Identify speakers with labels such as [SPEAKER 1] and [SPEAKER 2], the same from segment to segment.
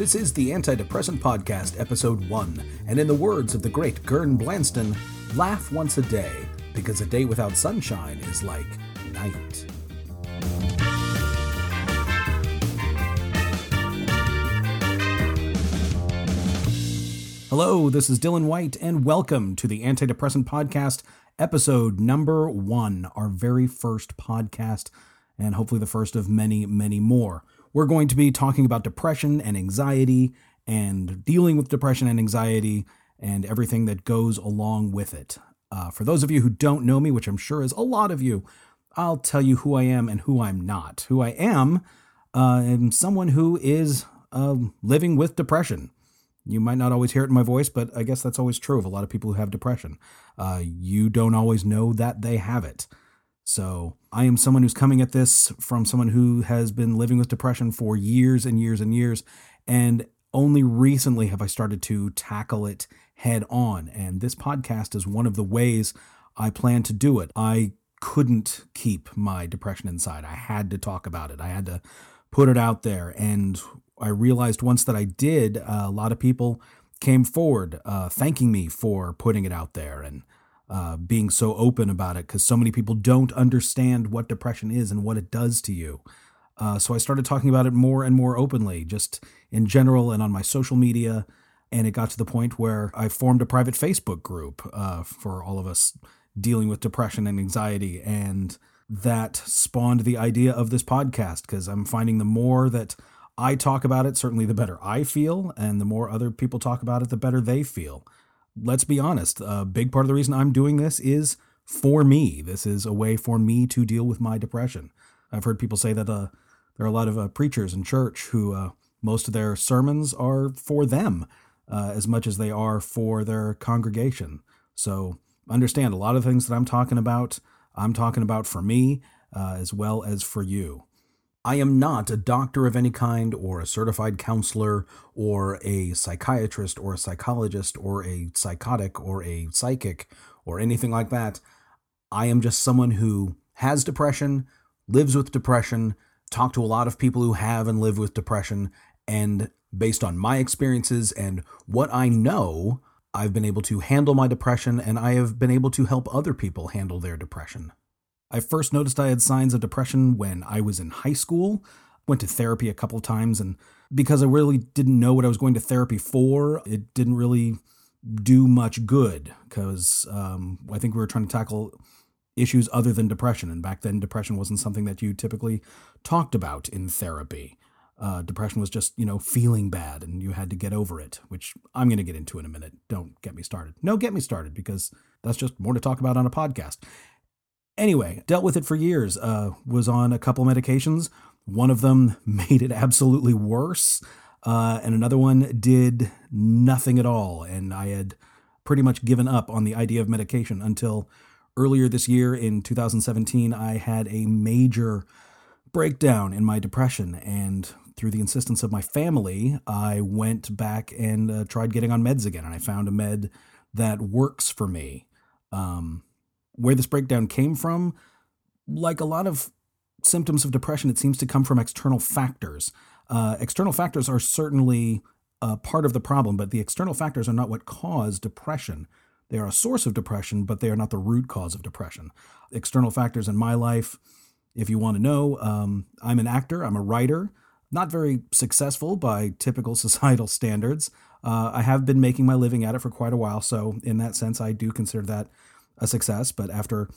[SPEAKER 1] This is the Antidepressant Podcast, Episode 1, and in the words of the great Gern Blanston, laugh once a day, because a day without sunshine is like night. Hello, this is Dylan White, and welcome to the Antidepressant Podcast, episode number one, our very first podcast, and hopefully the first of many, many more. We're going to be talking about depression and anxiety and dealing with depression and anxiety and everything that goes along with it. Uh, for those of you who don't know me, which I'm sure is a lot of you, I'll tell you who I am and who I'm not. Who I am, uh, am someone who is uh, living with depression. You might not always hear it in my voice, but I guess that's always true of a lot of people who have depression. Uh, you don't always know that they have it. So I am someone who's coming at this from someone who has been living with depression for years and years and years. And only recently have I started to tackle it head on. And this podcast is one of the ways I plan to do it. I couldn't keep my depression inside. I had to talk about it. I had to put it out there. And I realized once that I did, uh, a lot of people came forward uh, thanking me for putting it out there and uh, being so open about it because so many people don't understand what depression is and what it does to you. Uh, so I started talking about it more and more openly, just in general and on my social media. And it got to the point where I formed a private Facebook group uh, for all of us dealing with depression and anxiety. And that spawned the idea of this podcast because I'm finding the more that I talk about it, certainly the better I feel. And the more other people talk about it, the better they feel. Let's be honest, a big part of the reason I'm doing this is for me. This is a way for me to deal with my depression. I've heard people say that uh, there are a lot of uh, preachers in church who uh, most of their sermons are for them uh, as much as they are for their congregation. So understand a lot of things that I'm talking about, I'm talking about for me uh, as well as for you. I am not a doctor of any kind, or a certified counselor, or a psychiatrist, or a psychologist, or a psychotic, or a psychic, or anything like that. I am just someone who has depression, lives with depression, talk to a lot of people who have and live with depression, and based on my experiences and what I know, I've been able to handle my depression and I have been able to help other people handle their depression. I first noticed I had signs of depression when I was in high school. Went to therapy a couple times, and because I really didn't know what I was going to therapy for, it didn't really do much good because um, I think we were trying to tackle issues other than depression. And back then, depression wasn't something that you typically talked about in therapy. Uh, depression was just, you know, feeling bad and you had to get over it, which I'm going to get into in a minute. Don't get me started. No, get me started because that's just more to talk about on a podcast. Anyway, dealt with it for years. Uh, was on a couple medications. One of them made it absolutely worse, uh, and another one did nothing at all. And I had pretty much given up on the idea of medication until earlier this year in 2017. I had a major breakdown in my depression, and through the insistence of my family, I went back and uh, tried getting on meds again. And I found a med that works for me. Um, where this breakdown came from, like a lot of symptoms of depression, it seems to come from external factors. Uh, external factors are certainly uh, part of the problem, but the external factors are not what cause depression. They are a source of depression, but they are not the root cause of depression. External factors in my life, if you want to know, um, I'm an actor, I'm a writer, not very successful by typical societal standards. Uh, I have been making my living at it for quite a while, so in that sense, I do consider that a success, but after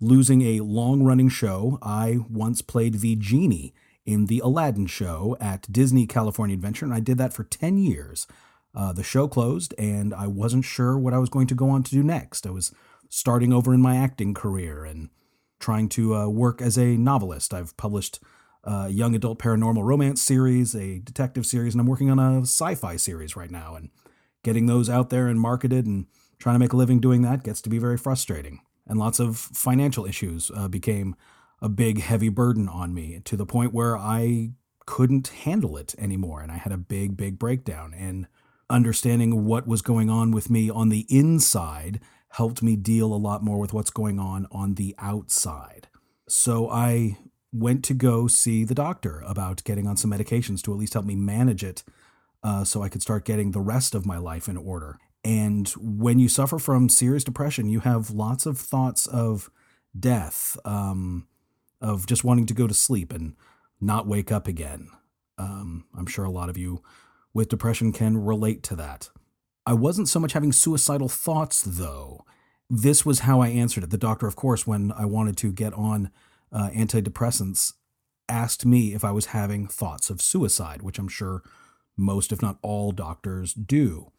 [SPEAKER 1] losing a long running show, I once played the genie in the Aladdin show at Disney California Adventure, and I did that for 10 years. Uh, the show closed, and I wasn't sure what I was going to go on to do next. I was starting over in my acting career and trying to uh, work as a novelist. I've published a young adult paranormal romance series, a detective series, and I'm working on a sci fi series right now and getting those out there and marketed and trying to make a living doing that gets to be very frustrating. And lots of financial issues uh, became a big, heavy burden on me to the point where I couldn't handle it anymore. And I had a big, big breakdown. And understanding what was going on with me on the inside helped me deal a lot more with what's going on on the outside. So I went to go see the doctor about getting on some medications to at least help me manage it uh, so I could start getting the rest of my life in order. And when you suffer from serious depression, you have lots of thoughts of death, um, of just wanting to go to sleep and not wake up again. Um, I'm sure a lot of you with depression can relate to that. I wasn't so much having suicidal thoughts, though. This was how I answered it. The doctor, of course, when I wanted to get on uh, antidepressants, asked me if I was having thoughts of suicide, which I'm sure most, if not all, doctors do.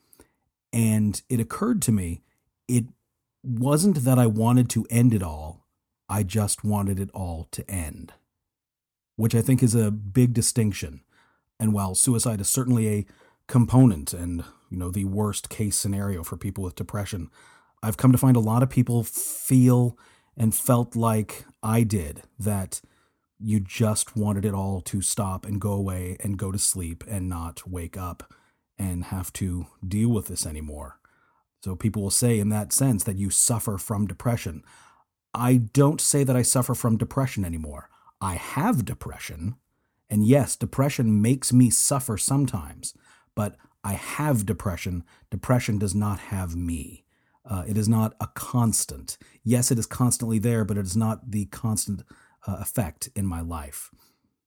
[SPEAKER 1] And it occurred to me it wasn't that I wanted to end it all, I just wanted it all to end, which I think is a big distinction. And while suicide is certainly a component and you know the worst case scenario for people with depression, I've come to find a lot of people feel and felt like I did that you just wanted it all to stop and go away and go to sleep and not wake up and have to deal with this anymore. So people will say in that sense that you suffer from depression. I don't say that I suffer from depression anymore. I have depression. And yes, depression makes me suffer sometimes, but I have depression. Depression does not have me. Uh, it is not a constant. Yes, it is constantly there, but it is not the constant uh, effect in my life.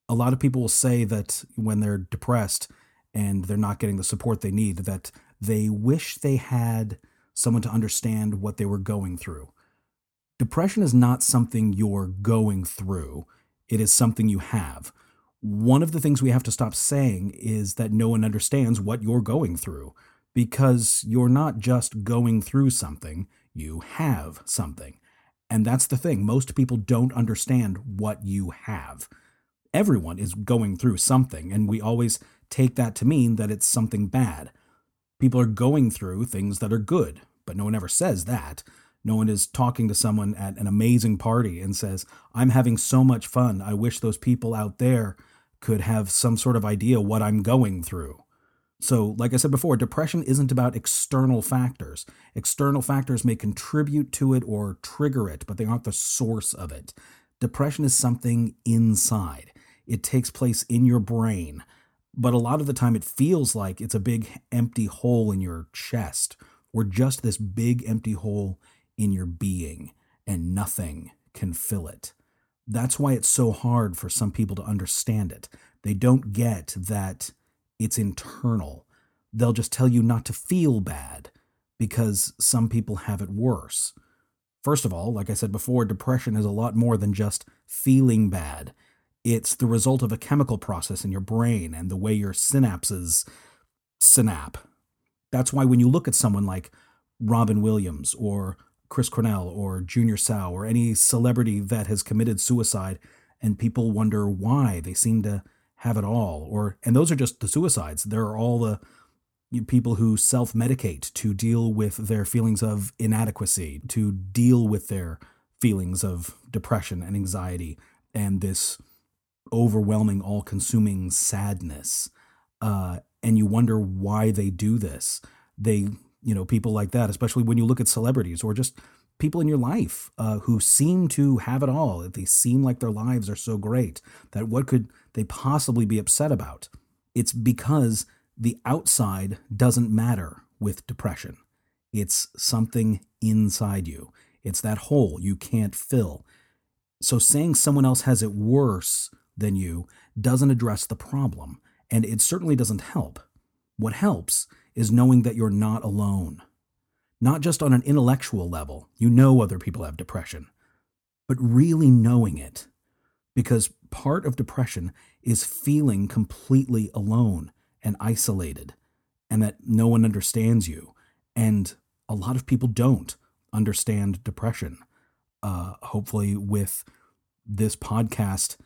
[SPEAKER 1] A lot of people will say that when they're depressed and they're not getting the support they need, that they wish they had someone to understand what they were going through. Depression is not something you're going through, it is something you have. One of the things we have to stop saying is that no one understands what you're going through because you're not just going through something, you have something. And that's the thing. Most people don't understand what you have. Everyone is going through something, and we always take that to mean that it's something bad. People are going through things that are good, but no one ever says that. No one is talking to someone at an amazing party and says, I'm having so much fun. I wish those people out there could have some sort of idea what I'm going through. So, like I said before, depression isn't about external factors. External factors may contribute to it or trigger it, but they aren't the source of it. Depression is something inside, it takes place in your brain. But a lot of the time, it feels like it's a big empty hole in your chest, or just this big empty hole in your being, and nothing can fill it. That's why it's so hard for some people to understand it. They don't get that it's internal. They'll just tell you not to feel bad because some people have it worse. First of all, like I said before, depression is a lot more than just feeling bad. It's the result of a chemical process in your brain and the way your synapses synap. That's why when you look at someone like Robin Williams or Chris Cornell or Junior Seau or any celebrity that has committed suicide and people wonder why, they seem to have it all or and those are just the suicides there are all the people who self-medicate to deal with their feelings of inadequacy to deal with their feelings of depression and anxiety and this overwhelming all-consuming sadness uh, and you wonder why they do this they you know people like that especially when you look at celebrities or just people in your life uh, who seem to have it all. They seem like their lives are so great that what could they possibly be upset about? It's because the outside doesn't matter with depression. It's something inside you. It's that hole you can't fill. So saying someone else has it worse than you doesn't address the problem, and it certainly doesn't help. What helps is knowing that you're not alone not just on an intellectual level, you know other people have depression, but really knowing it. Because part of depression is feeling completely alone and isolated, and that no one understands you. And a lot of people don't understand depression. Uh, hopefully, with this podcast,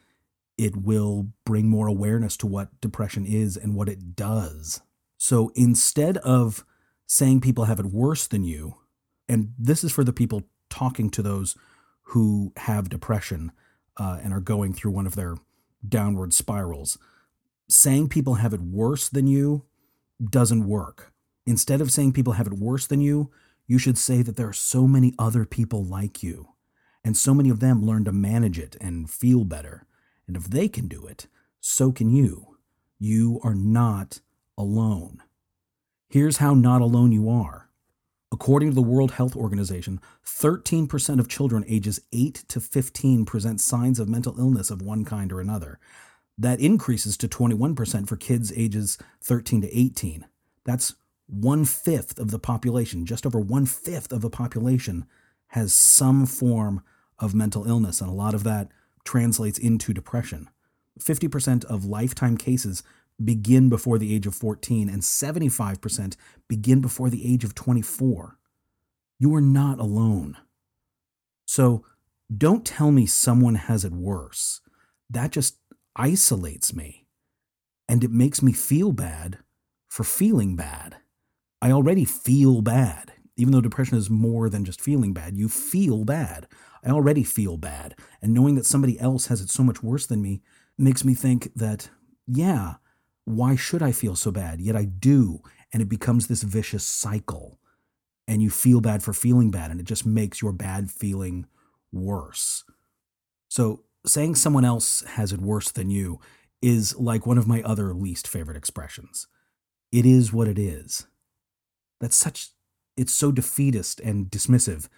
[SPEAKER 1] it will bring more awareness to what depression is and what it does. So instead of saying people have it worse than you, and this is for the people talking to those who have depression uh, and are going through one of their downward spirals. Saying people have it worse than you doesn't work. Instead of saying people have it worse than you, you should say that there are so many other people like you, and so many of them learn to manage it and feel better. And if they can do it, so can you. You are not alone. Here's how not alone you are. According to the World Health Organization, 13% of children ages 8 to 15 present signs of mental illness of one kind or another. That increases to 21% for kids ages 13 to 18. That's one fifth of the population, just over one fifth of the population, has some form of mental illness, and a lot of that translates into depression. 50% of lifetime cases begin before the age of 14, and 75% begin before the age of 24. You are not alone. So don't tell me someone has it worse. That just isolates me. And it makes me feel bad for feeling bad. I already feel bad. Even though depression is more than just feeling bad, you feel bad. I already feel bad. And knowing that somebody else has it so much worse than me makes me think that, yeah, why should I feel so bad? Yet I do. And it becomes this vicious cycle. And you feel bad for feeling bad, and it just makes your bad feeling worse. So, saying someone else has it worse than you is like one of my other least favorite expressions. It is what it is. That's such, it's so defeatist and dismissive.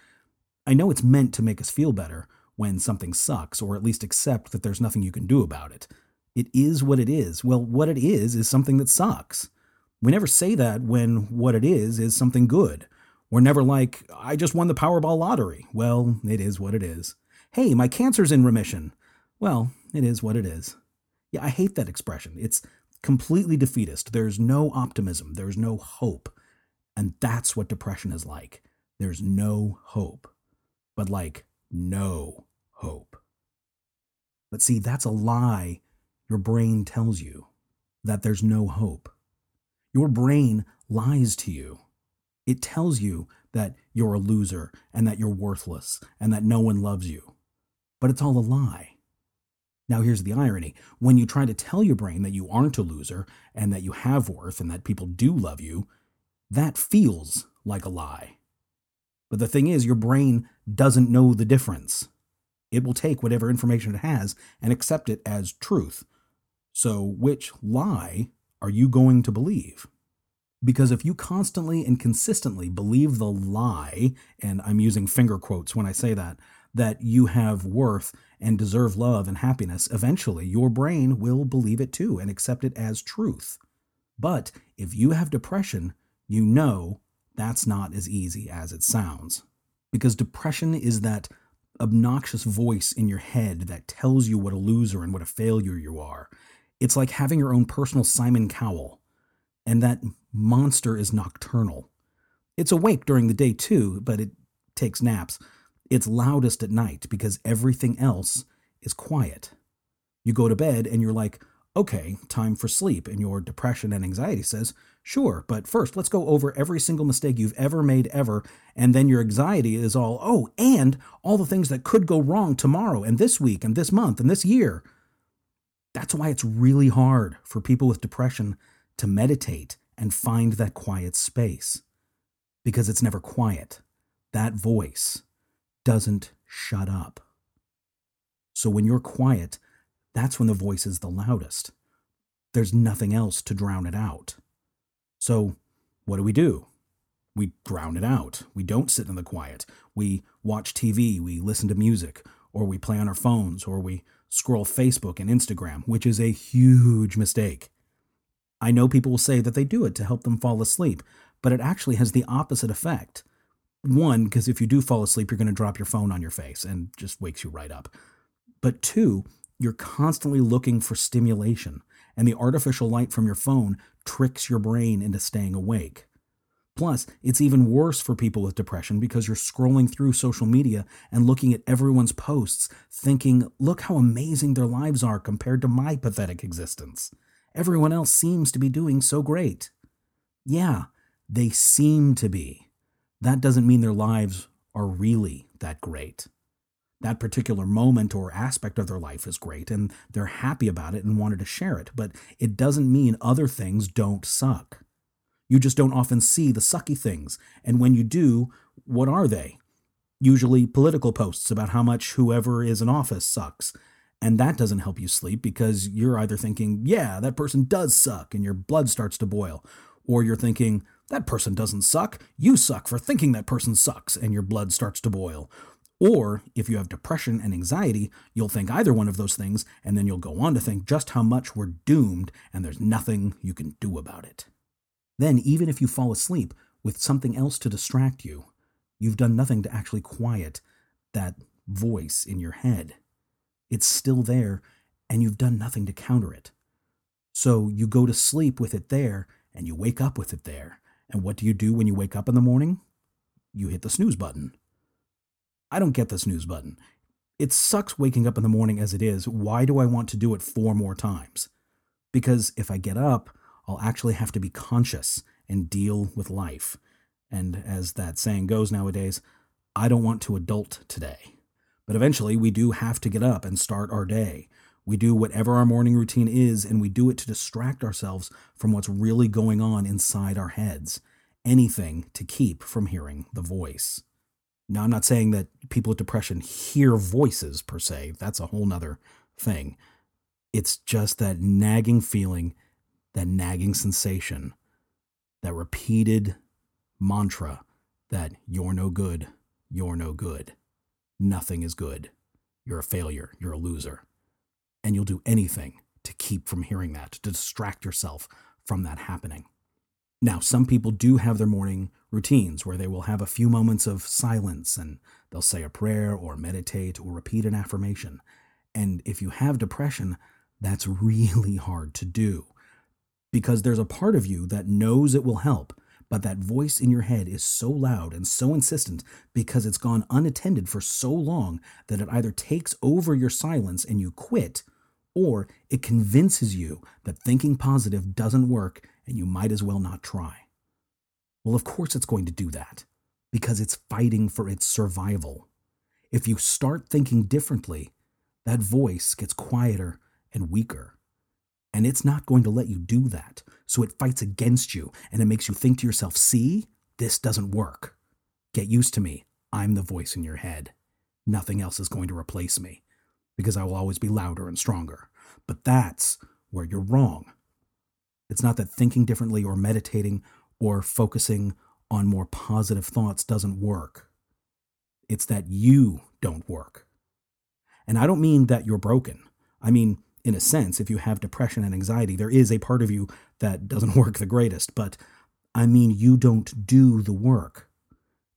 [SPEAKER 1] I know it's meant to make us feel better when something sucks, or at least accept that there's nothing you can do about it. It is what it is. Well, what it is is something that sucks. We never say that when what it is is something good. We're never like, I just won the Powerball lottery. Well, it is what it is. Hey, my cancer's in remission. Well, it is what it is. Yeah, I hate that expression. It's completely defeatist. There's no optimism, there's no hope. And that's what depression is like. There's no hope. But like, no hope. But see, that's a lie your brain tells you that there's no hope. Your brain lies to you. It tells you that you're a loser and that you're worthless and that no one loves you. But it's all a lie. Now, here's the irony when you try to tell your brain that you aren't a loser and that you have worth and that people do love you, that feels like a lie. But the thing is, your brain doesn't know the difference. It will take whatever information it has and accept it as truth. So, which lie are you going to believe? Because if you constantly and consistently believe the lie, and I'm using finger quotes when I say that, that you have worth and deserve love and happiness, eventually your brain will believe it too and accept it as truth. But if you have depression, you know that's not as easy as it sounds. Because depression is that obnoxious voice in your head that tells you what a loser and what a failure you are. It's like having your own personal Simon Cowell. And that monster is nocturnal. It's awake during the day too, but it takes naps. It's loudest at night because everything else is quiet. You go to bed and you're like, okay, time for sleep. And your depression and anxiety says, Sure, but first, let's go over every single mistake you've ever made ever, and then your anxiety is all, oh, and all the things that could go wrong tomorrow, and this week, and this month, and this year. That's why it's really hard for people with depression to meditate and find that quiet space, because it's never quiet. That voice doesn't shut up. So when you're quiet, that's when the voice is the loudest. There's nothing else to drown it out. So, what do we do? We drown it out. We don't sit in the quiet. We watch TV, we listen to music, or we play on our phones, or we scroll Facebook and Instagram, which is a huge mistake. I know people will say that they do it to help them fall asleep, but it actually has the opposite effect. One, because if you do fall asleep, you're going to drop your phone on your face and just wakes you right up. But two, you're constantly looking for stimulation and the artificial light from your phone tricks your brain into staying awake. Plus, it's even worse for people with depression because you're scrolling through social media and looking at everyone's posts, thinking, look how amazing their lives are compared to my pathetic existence. Everyone else seems to be doing so great. Yeah, they seem to be. That doesn't mean their lives are really that great that particular moment or aspect of their life is great and they're happy about it and wanted to share it, but it doesn't mean other things don't suck. You just don't often see the sucky things. And when you do, what are they? Usually political posts about how much whoever is in office sucks. And that doesn't help you sleep because you're either thinking, yeah, that person does suck, and your blood starts to boil. Or you're thinking, that person doesn't suck. You suck for thinking that person sucks, and your blood starts to boil. Or if you have depression and anxiety, you'll think either one of those things, and then you'll go on to think just how much we're doomed and there's nothing you can do about it. Then, even if you fall asleep with something else to distract you, you've done nothing to actually quiet that voice in your head. It's still there, and you've done nothing to counter it. So you go to sleep with it there, and you wake up with it there. And what do you do when you wake up in the morning? You hit the snooze button. I don't get this snooze button. It sucks waking up in the morning as it is. Why do I want to do it four more times? Because if I get up, I'll actually have to be conscious and deal with life. And as that saying goes nowadays, I don't want to adult today. But eventually, we do have to get up and start our day. We do whatever our morning routine is, and we do it to distract ourselves from what's really going on inside our heads. Anything to keep from hearing the voice. Now, I'm not saying that people with depression hear voices per se, that's a whole nother thing. It's just that nagging feeling, that nagging sensation, that repeated mantra that you're no good, you're no good nothing is good. You're a failure. You're a loser. And you'll do anything to keep from hearing that, to distract yourself from that happening. Now, some people do have their morning routines where they will have a few moments of silence and they'll say a prayer or meditate or repeat an affirmation. And if you have depression, that's really hard to do because there's a part of you that knows it will help, but that voice in your head is so loud and so insistent because it's gone unattended for so long that it either takes over your silence and you quit, or it convinces you that thinking positive doesn't work and you might as well not try. Well, of course it's going to do that because it's fighting for its survival. If you start thinking differently, that voice gets quieter and weaker. And it's not going to let you do that. So it fights against you and it makes you think to yourself, see, this doesn't work. Get used to me. I'm the voice in your head. Nothing else is going to replace me because I will always be louder and stronger. But that's where you're wrong. It's not that thinking differently or meditating or focusing on more positive thoughts doesn't work. It's that you don't work. And I don't mean that you're broken. I mean, in a sense, if you have depression and anxiety, there is a part of you that doesn't work the greatest. But I mean, you don't do the work.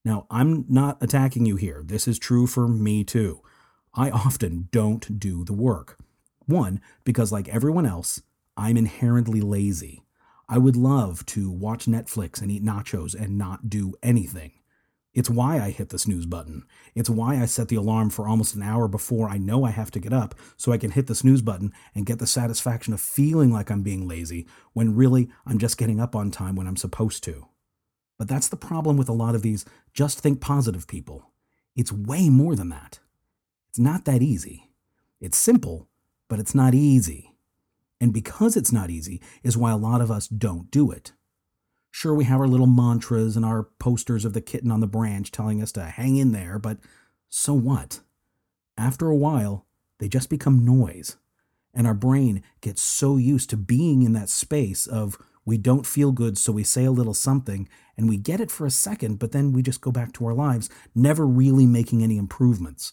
[SPEAKER 1] Now, I'm not attacking you here. This is true for me too. I often don't do the work. One, because like everyone else, I'm inherently lazy. I would love to watch Netflix and eat nachos and not do anything. It's why I hit the snooze button. It's why I set the alarm for almost an hour before I know I have to get up so I can hit the snooze button and get the satisfaction of feeling like I'm being lazy when really I'm just getting up on time when I'm supposed to. But that's the problem with a lot of these just think positive people. It's way more than that. It's not that easy. It's simple, but it's not easy. And because it's not easy is why a lot of us don't do it. Sure, we have our little mantras and our posters of the kitten on the branch telling us to hang in there, but so what? After a while, they just become noise. And our brain gets so used to being in that space of we don't feel good, so we say a little something, and we get it for a second, but then we just go back to our lives, never really making any improvements.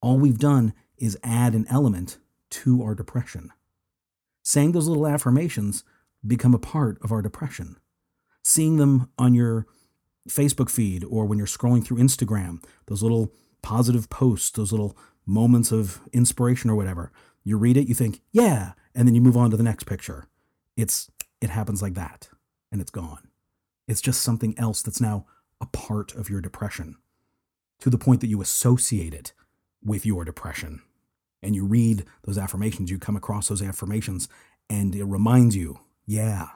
[SPEAKER 1] All we've done is add an element to our depression. Saying those little affirmations become a part of our depression seeing them on your Facebook feed or when you're scrolling through Instagram, those little positive posts, those little moments of inspiration or whatever. You read it, you think, yeah, and then you move on to the next picture. It's it happens like that and it's gone. It's just something else that's now a part of your depression to the point that you associate it with your depression. And you read those affirmations, you come across those affirmations, and it reminds you, yeah,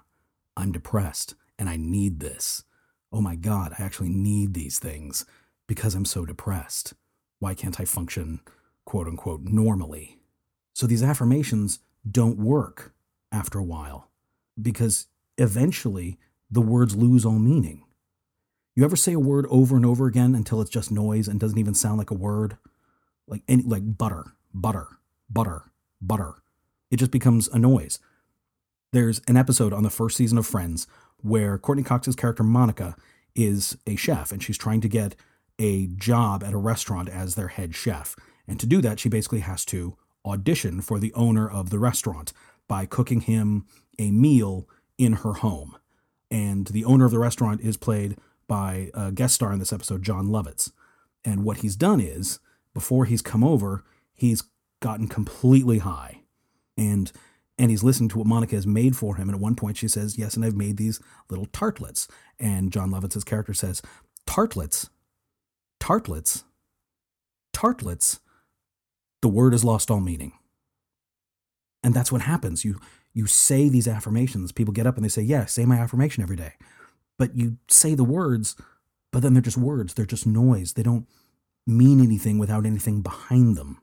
[SPEAKER 1] I'm depressed and I need this. Oh my God, I actually need these things because I'm so depressed. Why can't I function, quote unquote, normally? So these affirmations don't work after a while because eventually the words lose all meaning. You ever say a word over and over again until it's just noise and doesn't even sound like a word? Like any, like butter, butter, butter, butter. It just becomes a noise. There's an episode on the first season of Friends where Courteney Cox's character Monica is a chef and she's trying to get a job at a restaurant as their head chef. And to do that, she basically has to audition for the owner of the restaurant by cooking him a meal in her home. And the owner of the restaurant is played by a guest star in this episode, Jon Lovitz. And what he's done is, before he's come over, he's gotten completely high. And and he's listening to what Monica has made for him. And at one point she says, Yes, and I've made these little tartlets. And Jon Lovitz's character says, Tartlets? Tartlets? Tartlets? The word has lost all meaning. And that's what happens. You you say these affirmations. People get up and they say, Yeah, say my affirmation every day. But you say the words, but then they're just words. They're just noise. They don't mean anything without anything behind them.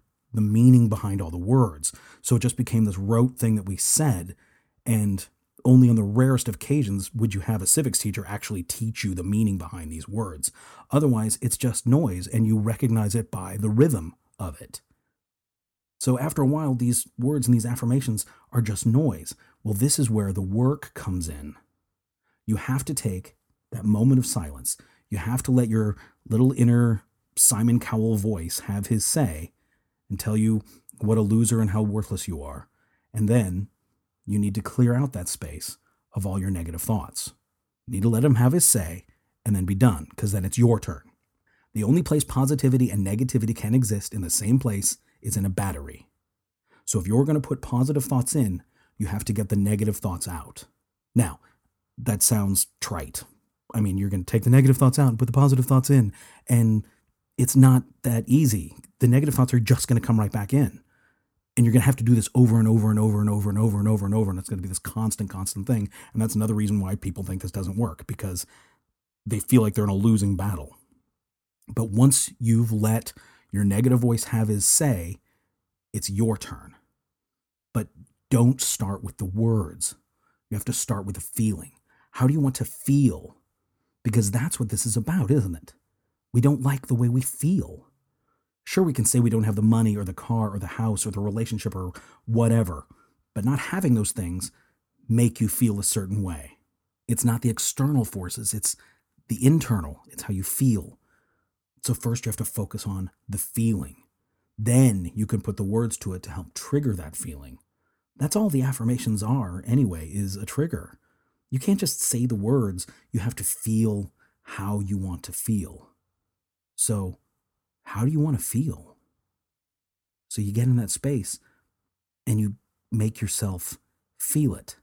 [SPEAKER 1] the meaning behind all the words. So it just became this rote thing that we said, and only on the rarest of occasions would you have a civics teacher actually teach you the meaning behind these words. Otherwise, it's just noise, and you recognize it by the rhythm of it. So after a while, these words and these affirmations are just noise. Well, this is where the work comes in. You have to take that moment of silence. You have to let your little inner Simon Cowell voice have his say and tell you what a loser and how worthless you are. And then you need to clear out that space of all your negative thoughts. You need to let him have his say and then be done, because then it's your turn. The only place positivity and negativity can exist in the same place is in a battery. So if you're going to put positive thoughts in, you have to get the negative thoughts out. Now, that sounds trite. I mean, you're going to take the negative thoughts out and put the positive thoughts in, and it's not that easy. The negative thoughts are just going to come right back in. And you're going to have to do this over and over and over and over and over and over and over. And it's going to be this constant, constant thing. And that's another reason why people think this doesn't work because they feel like they're in a losing battle. But once you've let your negative voice have his say, it's your turn. But don't start with the words. You have to start with the feeling. How do you want to feel? Because that's what this is about, isn't it? We don't like the way we feel. Sure, we can say we don't have the money or the car or the house or the relationship or whatever, but not having those things make you feel a certain way. It's not the external forces, it's the internal, it's how you feel. So, first, you have to focus on the feeling. Then you can put the words to it to help trigger that feeling. That's all the affirmations are, anyway, is a trigger. You can't just say the words, you have to feel how you want to feel. So, how do you want to feel? So, you get in that space and you make yourself feel it.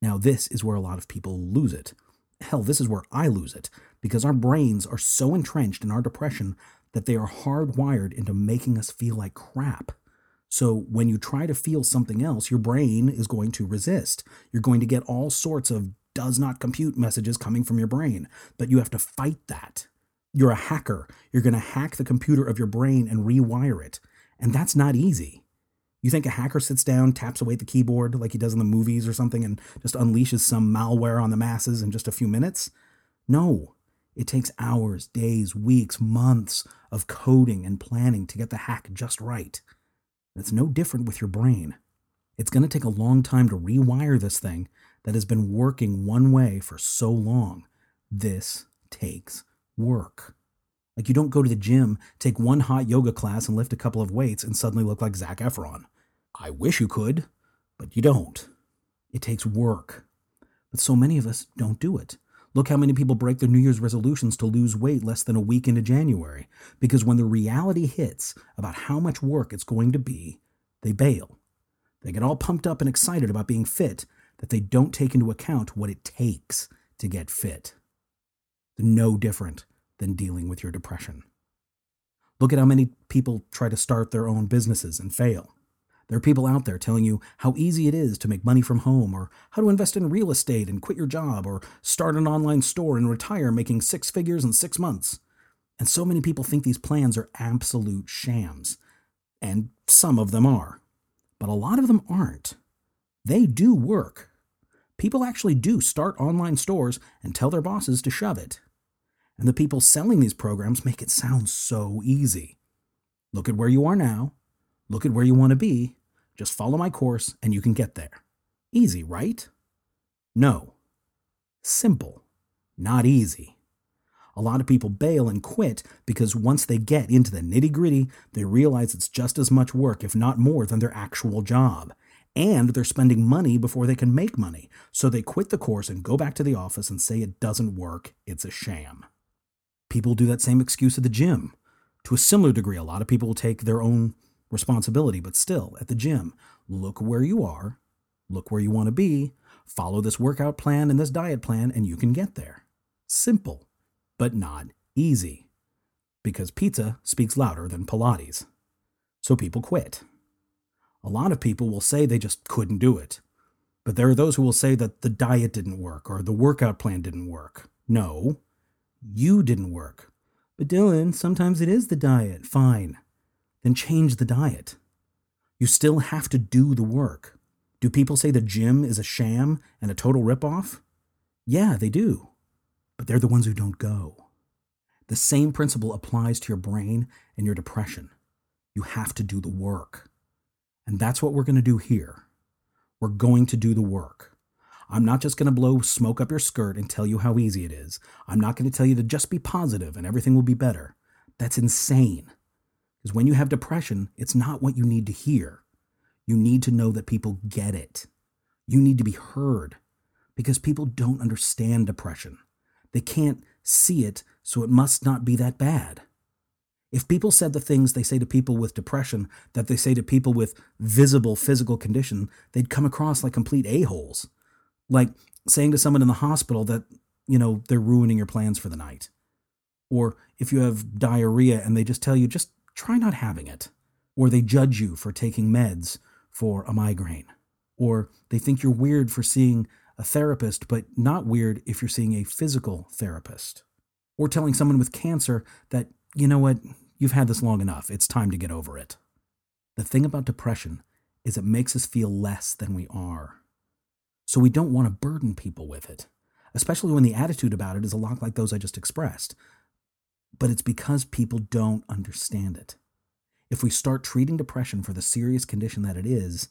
[SPEAKER 1] Now, this is where a lot of people lose it. Hell, this is where I lose it because our brains are so entrenched in our depression that they are hardwired into making us feel like crap. So when you try to feel something else, your brain is going to resist. You're going to get all sorts of does not compute messages coming from your brain, but you have to fight that. You're a hacker. You're going to hack the computer of your brain and rewire it. And that's not easy. You think a hacker sits down, taps away at the keyboard like he does in the movies or something, and just unleashes some malware on the masses in just a few minutes? No. It takes hours, days, weeks, months of coding and planning to get the hack just right. It's no different with your brain. It's going to take a long time to rewire this thing that has been working one way for so long. This takes work. Like you don't go to the gym, take one hot yoga class and lift a couple of weights and suddenly look like Zac Efron. I wish you could, but you don't. It takes work. But so many of us don't do it. Look how many people break their New Year's resolutions to lose weight less than a week into January. Because when the reality hits about how much work it's going to be, they bail. They get all pumped up and excited about being fit that they don't take into account what it takes to get fit. No different than dealing with your depression. Look at how many people try to start their own businesses and fail. There are people out there telling you how easy it is to make money from home, or how to invest in real estate and quit your job, or start an online store and retire making six figures in six months. And so many people think these plans are absolute shams. And some of them are. But a lot of them aren't. They do work. People actually do start online stores and tell their bosses to shove it. And the people selling these programs make it sound so easy. Look at where you are now. Look at where you want to be. Just follow my course and you can get there. Easy, right? No. Simple, not easy. A lot of people bail and quit because once they get into the nitty gritty, they realize it's just as much work, if not more, than their actual job. And they're spending money before they can make money. So they quit the course and go back to the office and say it doesn't work, it's a sham. People do that same excuse at the gym. To a similar degree, a lot of people will take their own responsibility, but still, at the gym, look where you are, look where you want to be, follow this workout plan and this diet plan, and you can get there. Simple, but not easy. Because pizza speaks louder than Pilates. So people quit. A lot of people will say they just couldn't do it. But there are those who will say that the diet didn't work or the workout plan didn't work. No, you didn't work. But Dylan, sometimes it is the diet. Fine. Then change the diet. You still have to do the work. Do people say the gym is a sham and a total ripoff? Yeah, they do. But they're the ones who don't go. The same principle applies to your brain and your depression. You have to do the work. And that's what we're going to do here. We're going to do the work. I'm not just going to blow smoke up your skirt and tell you how easy it is. I'm not going to tell you to just be positive and everything will be better. That's insane. Because when you have depression, it's not what you need to hear. You need to know that people get it. You need to be heard because people don't understand depression. They can't see it, so it must not be that bad. If people said the things they say to people with depression that they say to people with visible physical condition, they'd come across like complete a-holes. Like saying to someone in the hospital that, you know, they're ruining your plans for the night. Or if you have diarrhea and they just tell you, just try not having it. Or they judge you for taking meds for a migraine. Or they think you're weird for seeing a therapist, but not weird if you're seeing a physical therapist. Or telling someone with cancer that, you know what, you've had this long enough, it's time to get over it. The thing about depression is it makes us feel less than we are. So we don't want to burden people with it, especially when the attitude about it is a lot like those I just expressed. But it's because people don't understand it. If we start treating depression for the serious condition that it is,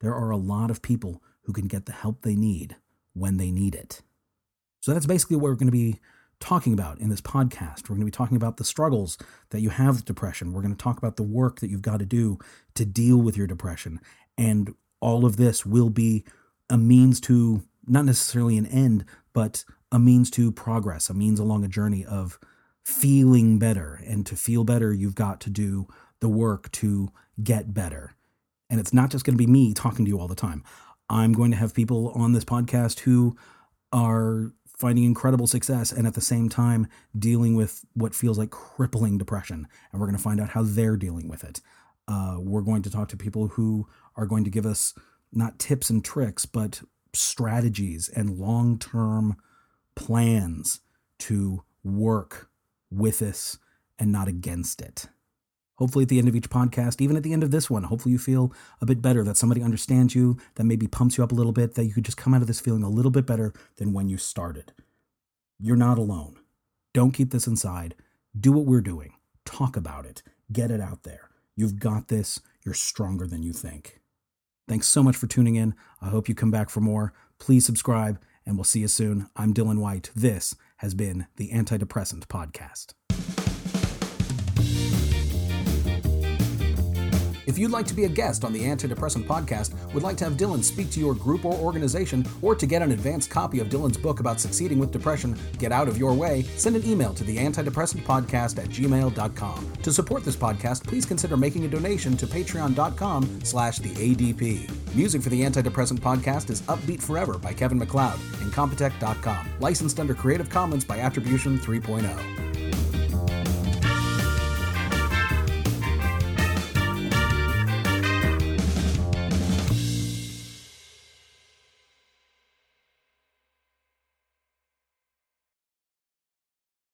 [SPEAKER 1] there are a lot of people who can get the help they need when they need it. So that's basically what we're going to be talking about in this podcast. We're going to be talking about the struggles that you have with depression. We're going to talk about the work that you've got to do to deal with your depression. And all of this will be a means to not necessarily an end, but a means to progress, a means along a journey of feeling better. And to feel better, you've got to do the work to get better. And it's not just going to be me talking to you all the time. I'm going to have people on this podcast who are finding incredible success and at the same time dealing with what feels like crippling depression. And we're going to find out how they're dealing with it. Uh, we're going to talk to people who are going to give us not tips and tricks, but strategies and long term plans to work with us and not against it. Hopefully, at the end of each podcast, even at the end of this one, hopefully you feel a bit better, that somebody understands you, that maybe pumps you up a little bit, that you could just come out of this feeling a little bit better than when you started. You're not alone. Don't keep this inside. Do what we're doing. Talk about it. Get it out there. You've got this. You're stronger than you think. Thanks so much for tuning in. I hope you come back for more. Please subscribe, and we'll see you soon. I'm Dylan White. This has been the Antidepressant Podcast. If you'd like to be a guest on the Antidepressant Podcast, would like to have Dylan speak to your group or organization, or to get an advanced copy of Dylan's book about succeeding with depression, Get Out of Your Way, send an email to the Antidepressant Podcast at gmail.com. To support this podcast, please consider making a donation to patreon.com slash the ADP. Music for the Antidepressant Podcast is Upbeat Forever by Kevin McLeod MacLeod, Incompetech.com. Licensed under Creative Commons by Attribution 3.0.